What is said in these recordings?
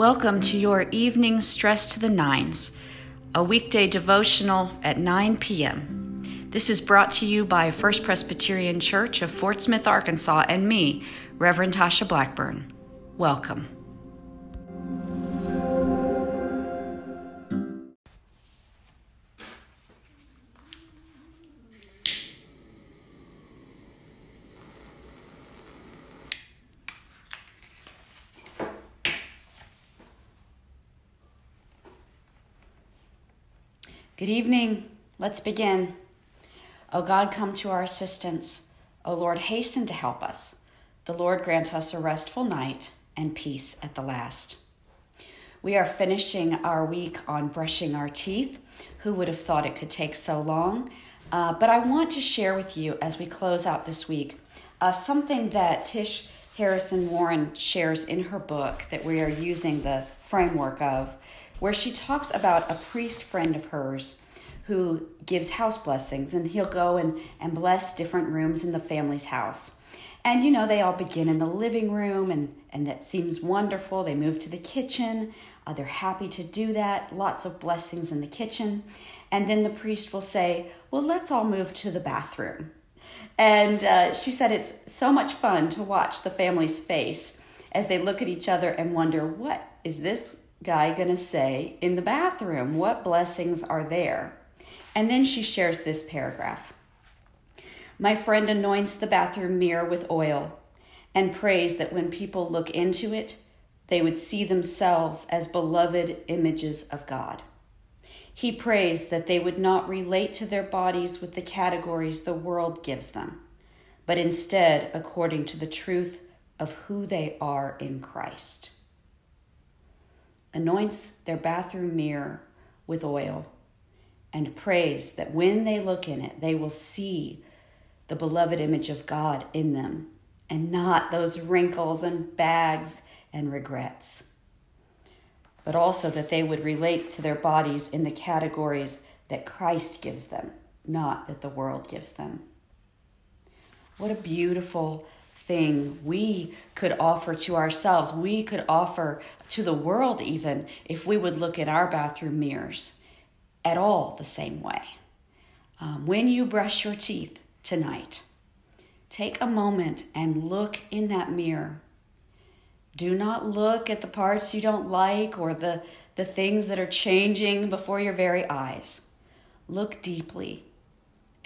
Welcome to your evening Stress to the Nines, a weekday devotional at 9 p.m. This is brought to you by First Presbyterian Church of Fort Smith, Arkansas, and me, Reverend Tasha Blackburn. Welcome. Good evening. Let's begin. O God, come to our assistance. O Lord, hasten to help us. The Lord grant us a restful night and peace at the last. We are finishing our week on brushing our teeth. Who would have thought it could take so long? Uh, but I want to share with you as we close out this week uh, something that Tish Harrison Warren shares in her book that we are using the framework of where she talks about a priest friend of hers who gives house blessings and he'll go and, and bless different rooms in the family's house. And you know, they all begin in the living room and, and that seems wonderful. They move to the kitchen. Uh, they're happy to do that. Lots of blessings in the kitchen. And then the priest will say, Well, let's all move to the bathroom. And uh, she said it's so much fun to watch the family's face as they look at each other and wonder, What is this guy going to say in the bathroom? What blessings are there? And then she shares this paragraph My friend anoints the bathroom mirror with oil and prays that when people look into it, they would see themselves as beloved images of God. He prays that they would not relate to their bodies with the categories the world gives them, but instead according to the truth of who they are in Christ anoints their bathroom mirror with oil, and prays that when they look in it, they will see the beloved image of God in them and not those wrinkles and bags and regrets. But also that they would relate to their bodies in the categories that Christ gives them, not that the world gives them. What a beautiful thing we could offer to ourselves, we could offer to the world, even if we would look at our bathroom mirrors at all the same way. Um, when you brush your teeth tonight, take a moment and look in that mirror. Do not look at the parts you don't like or the, the things that are changing before your very eyes. Look deeply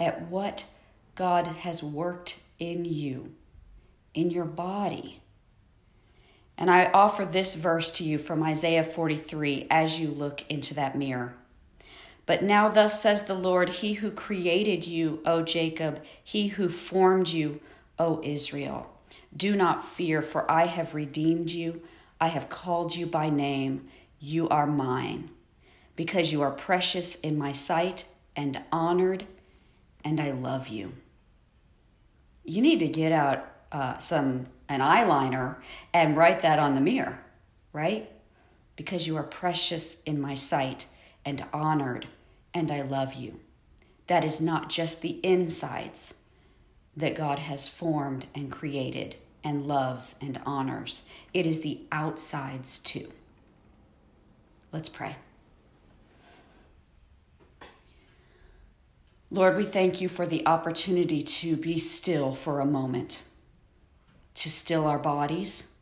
at what God has worked in you in your body. And I offer this verse to you from Isaiah 43 as you look into that mirror. But now, thus says the Lord, He who created you, O Jacob, He who formed you, O Israel. Do not fear, for I have redeemed you. I have called you by name. You are mine. Because you are precious in my sight and honored, and I love you. You need to get out uh, some an eyeliner and write that on the mirror, right? Because you are precious in my sight and honored, and I love you. That is not just the insides that God has formed and created and loves and honors, it is the outsides too. Let's pray. Lord, we thank you for the opportunity to be still for a moment to still our bodies,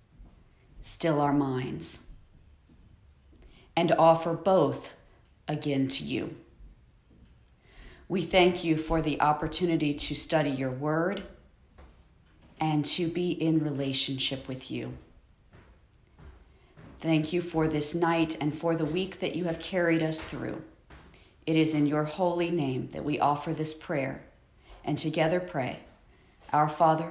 still our minds, and offer both again to you. We thank you for the opportunity to study your word and to be in relationship with you. Thank you for this night and for the week that you have carried us through. It is in your holy name that we offer this prayer and together pray Our Father,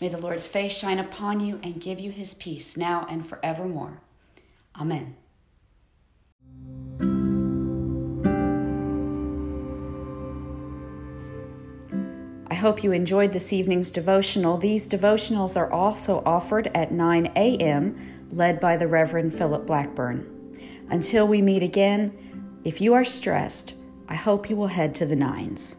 May the Lord's face shine upon you and give you his peace now and forevermore. Amen. I hope you enjoyed this evening's devotional. These devotionals are also offered at 9 a.m., led by the Reverend Philip Blackburn. Until we meet again, if you are stressed, I hope you will head to the nines.